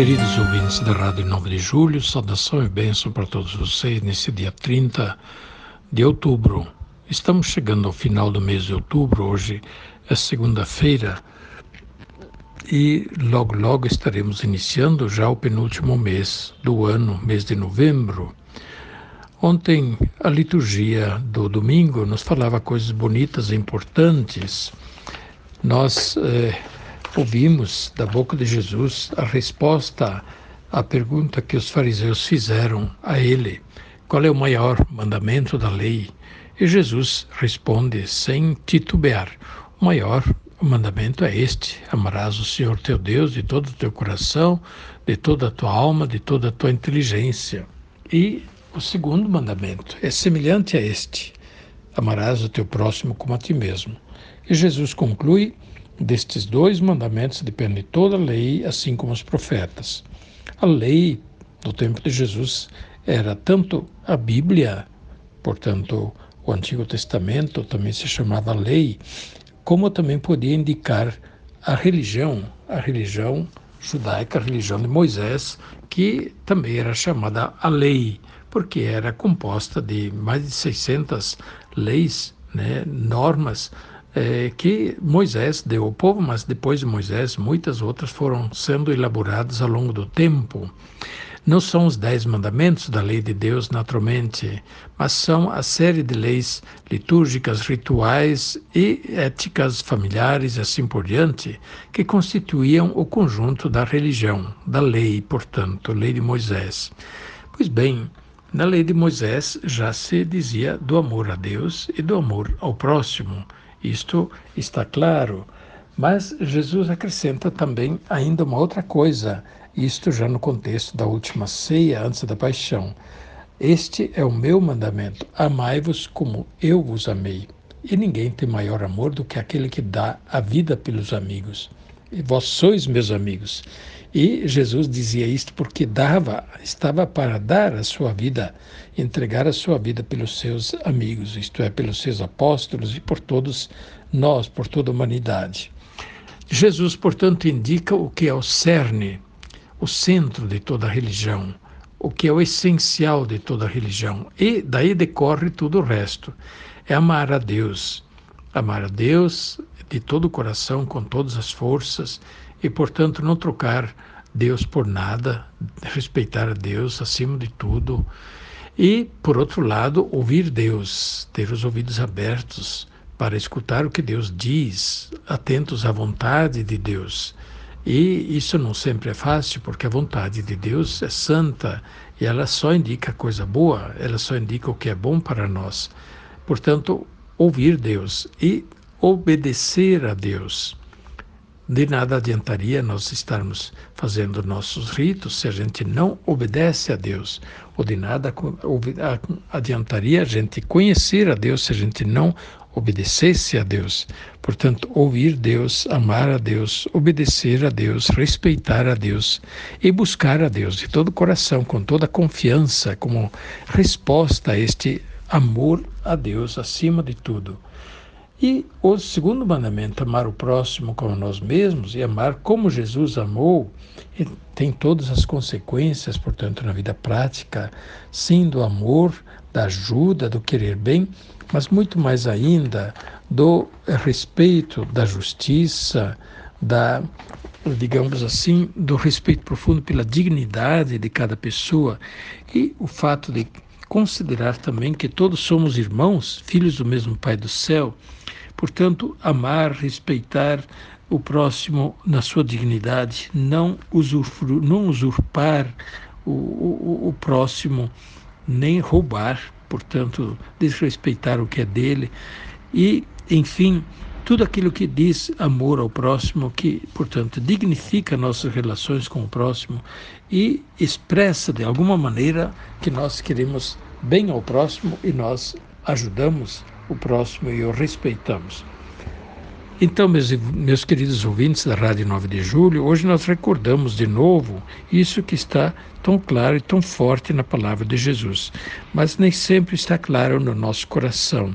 Queridos ouvintes da Rádio 9 de Julho, saudação e bênção para todos vocês nesse dia 30 de outubro. Estamos chegando ao final do mês de outubro, hoje é segunda-feira e logo logo estaremos iniciando já o penúltimo mês do ano, mês de novembro. Ontem a liturgia do domingo nos falava coisas bonitas e importantes. Nós eh, ouvimos da boca de Jesus a resposta à pergunta que os fariseus fizeram a ele: qual é o maior mandamento da lei? E Jesus responde sem titubear: o maior mandamento é este: amarás o Senhor teu Deus de todo o teu coração, de toda a tua alma, de toda a tua inteligência. E o segundo mandamento é semelhante a este: amarás o teu próximo como a ti mesmo. E Jesus conclui: destes dois mandamentos depende toda a lei, assim como os profetas. A lei, no tempo de Jesus, era tanto a Bíblia, portanto, o Antigo Testamento também se chamava lei, como também podia indicar a religião, a religião judaica, a religião de Moisés, que também era chamada a lei, porque era composta de mais de 600 leis, né, normas eh, que Moisés deu ao povo, mas depois de Moisés muitas outras foram sendo elaboradas ao longo do tempo. Não são os dez mandamentos da lei de Deus naturalmente, mas são a série de leis litúrgicas, rituais e éticas familiares e assim por diante, que constituíam o conjunto da religião, da lei, portanto, lei de Moisés. Pois bem, na lei de Moisés já se dizia do amor a Deus e do amor ao próximo. Isto está claro. Mas Jesus acrescenta também ainda uma outra coisa isto já no contexto da última ceia antes da paixão. Este é o meu mandamento: amai-vos como eu vos amei. E ninguém tem maior amor do que aquele que dá a vida pelos amigos. Vós sois meus amigos. E Jesus dizia isto porque dava, estava para dar a sua vida, entregar a sua vida pelos seus amigos, isto é, pelos seus apóstolos e por todos nós, por toda a humanidade. Jesus, portanto, indica o que é o cerne o centro de toda religião, o que é o essencial de toda religião. E daí decorre tudo o resto. É amar a Deus. Amar a Deus de todo o coração, com todas as forças, e, portanto, não trocar Deus por nada, respeitar a Deus acima de tudo. E, por outro lado, ouvir Deus, ter os ouvidos abertos para escutar o que Deus diz, atentos à vontade de Deus. E isso não sempre é fácil, porque a vontade de Deus é santa e ela só indica coisa boa, ela só indica o que é bom para nós. Portanto, ouvir Deus e obedecer a Deus. De nada adiantaria nós estarmos fazendo nossos ritos se a gente não obedece a Deus, ou de nada adiantaria a gente conhecer a Deus se a gente não obedecesse a Deus. Portanto, ouvir Deus, amar a Deus, obedecer a Deus, respeitar a Deus e buscar a Deus de todo o coração, com toda a confiança, como resposta a este amor a Deus acima de tudo. E o segundo mandamento, amar o próximo como nós mesmos e amar como Jesus amou, tem todas as consequências, portanto, na vida prática, sim, do amor, da ajuda, do querer bem, mas muito mais ainda do respeito, da justiça, da, digamos assim, do respeito profundo pela dignidade de cada pessoa e o fato de considerar também que todos somos irmãos, filhos do mesmo Pai do céu. Portanto, amar, respeitar o próximo na sua dignidade, não, não usurpar o, o, o próximo, nem roubar, portanto, desrespeitar o que é dele. E, enfim, tudo aquilo que diz amor ao próximo, que, portanto, dignifica nossas relações com o próximo e expressa de alguma maneira que nós queremos bem ao próximo e nós ajudamos o próximo e o respeitamos. Então, meus, meus queridos ouvintes da Rádio 9 de Julho, hoje nós recordamos de novo isso que está tão claro e tão forte na palavra de Jesus, mas nem sempre está claro no nosso coração.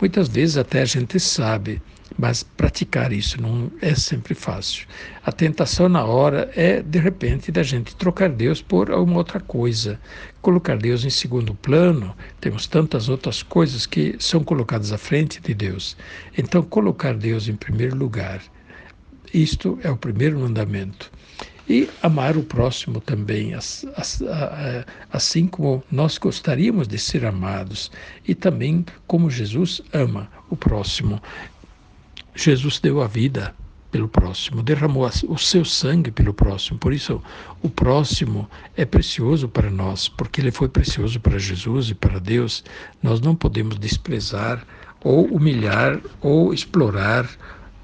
Muitas vezes até a gente sabe, mas praticar isso não é sempre fácil. A tentação na hora é, de repente, da gente trocar Deus por alguma outra coisa, colocar Deus em segundo plano. Temos tantas outras coisas que são colocadas à frente de Deus. Então, colocar Deus em primeiro lugar. Isto é o primeiro mandamento. E amar o próximo também, assim como nós gostaríamos de ser amados, e também como Jesus ama o próximo. Jesus deu a vida pelo próximo, derramou o seu sangue pelo próximo. Por isso, o próximo é precioso para nós, porque ele foi precioso para Jesus e para Deus. Nós não podemos desprezar ou humilhar ou explorar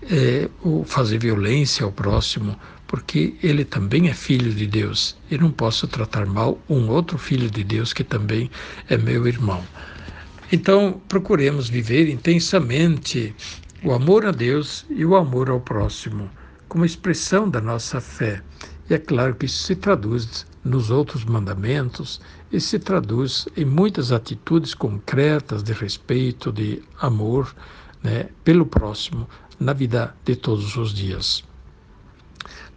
é, ou fazer violência ao próximo, porque ele também é filho de Deus. E não posso tratar mal um outro filho de Deus que também é meu irmão. Então, procuremos viver intensamente o amor a Deus e o amor ao próximo, como expressão da nossa fé. E é claro que isso se traduz nos outros mandamentos e se traduz em muitas atitudes concretas de respeito, de amor né, pelo próximo na vida de todos os dias.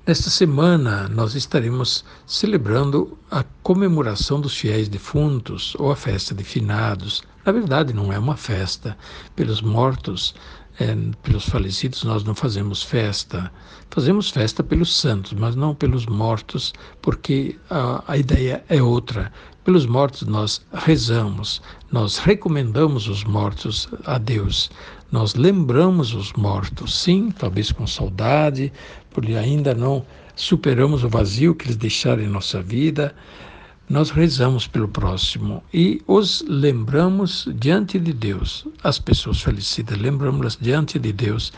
Nesta semana, nós estaremos celebrando a comemoração dos fiéis defuntos ou a festa de finados. Na verdade, não é uma festa. Pelos mortos é, pelos falecidos nós não fazemos festa. Fazemos festa pelos santos, mas não pelos mortos, porque a, a ideia é outra. Pelos mortos nós rezamos, nós recomendamos os mortos a Deus, nós lembramos os mortos, sim, talvez com saudade, porque ainda não superamos o vazio que eles deixaram em nossa vida nós rezamos pelo próximo e os lembramos diante de Deus. As pessoas falecidas, lembramos-las diante de Deus,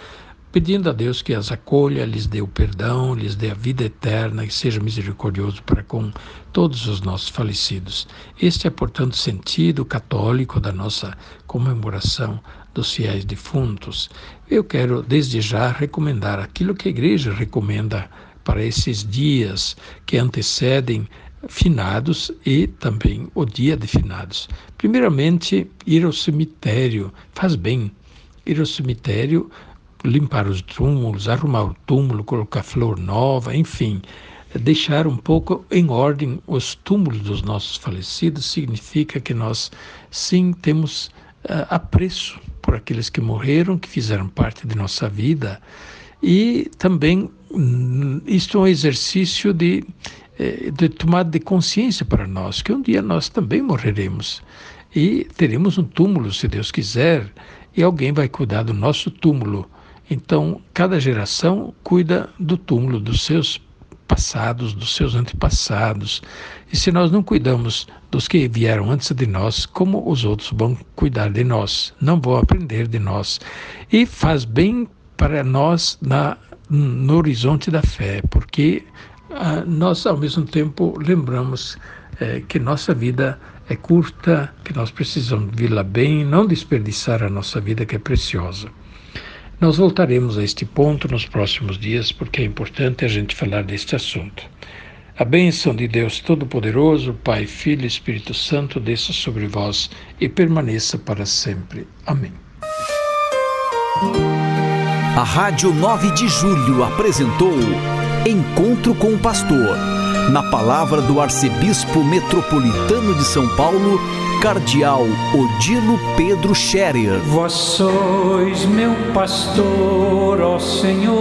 pedindo a Deus que as acolha, lhes dê o perdão, lhes dê a vida eterna e seja misericordioso para com todos os nossos falecidos. Este é, portanto, o sentido católico da nossa comemoração dos fiéis defuntos. Eu quero, desde já, recomendar aquilo que a Igreja recomenda para esses dias que antecedem finados e também o dia de finados. Primeiramente, ir ao cemitério faz bem. Ir ao cemitério, limpar os túmulos, arrumar o túmulo, colocar flor nova, enfim, deixar um pouco em ordem os túmulos dos nossos falecidos significa que nós sim temos uh, apreço por aqueles que morreram, que fizeram parte de nossa vida. E também hum, isto é um exercício de de tomada de consciência para nós que um dia nós também morreremos e teremos um túmulo, se Deus quiser, e alguém vai cuidar do nosso túmulo. Então, cada geração cuida do túmulo dos seus passados, dos seus antepassados. E se nós não cuidamos dos que vieram antes de nós, como os outros vão cuidar de nós? Não vão aprender de nós. E faz bem para nós na, no horizonte da fé, porque nós, ao mesmo tempo, lembramos eh, que nossa vida é curta, que nós precisamos vivê-la bem, não desperdiçar a nossa vida, que é preciosa. Nós voltaremos a este ponto nos próximos dias, porque é importante a gente falar deste assunto. A bênção de Deus Todo-Poderoso, Pai, Filho e Espírito Santo, desça sobre vós e permaneça para sempre. Amém. A Rádio 9 de Julho apresentou. Encontro com o Pastor, na palavra do Arcebispo Metropolitano de São Paulo, Cardeal Odilo Pedro Scherer. Vós sois meu pastor, ó Senhor,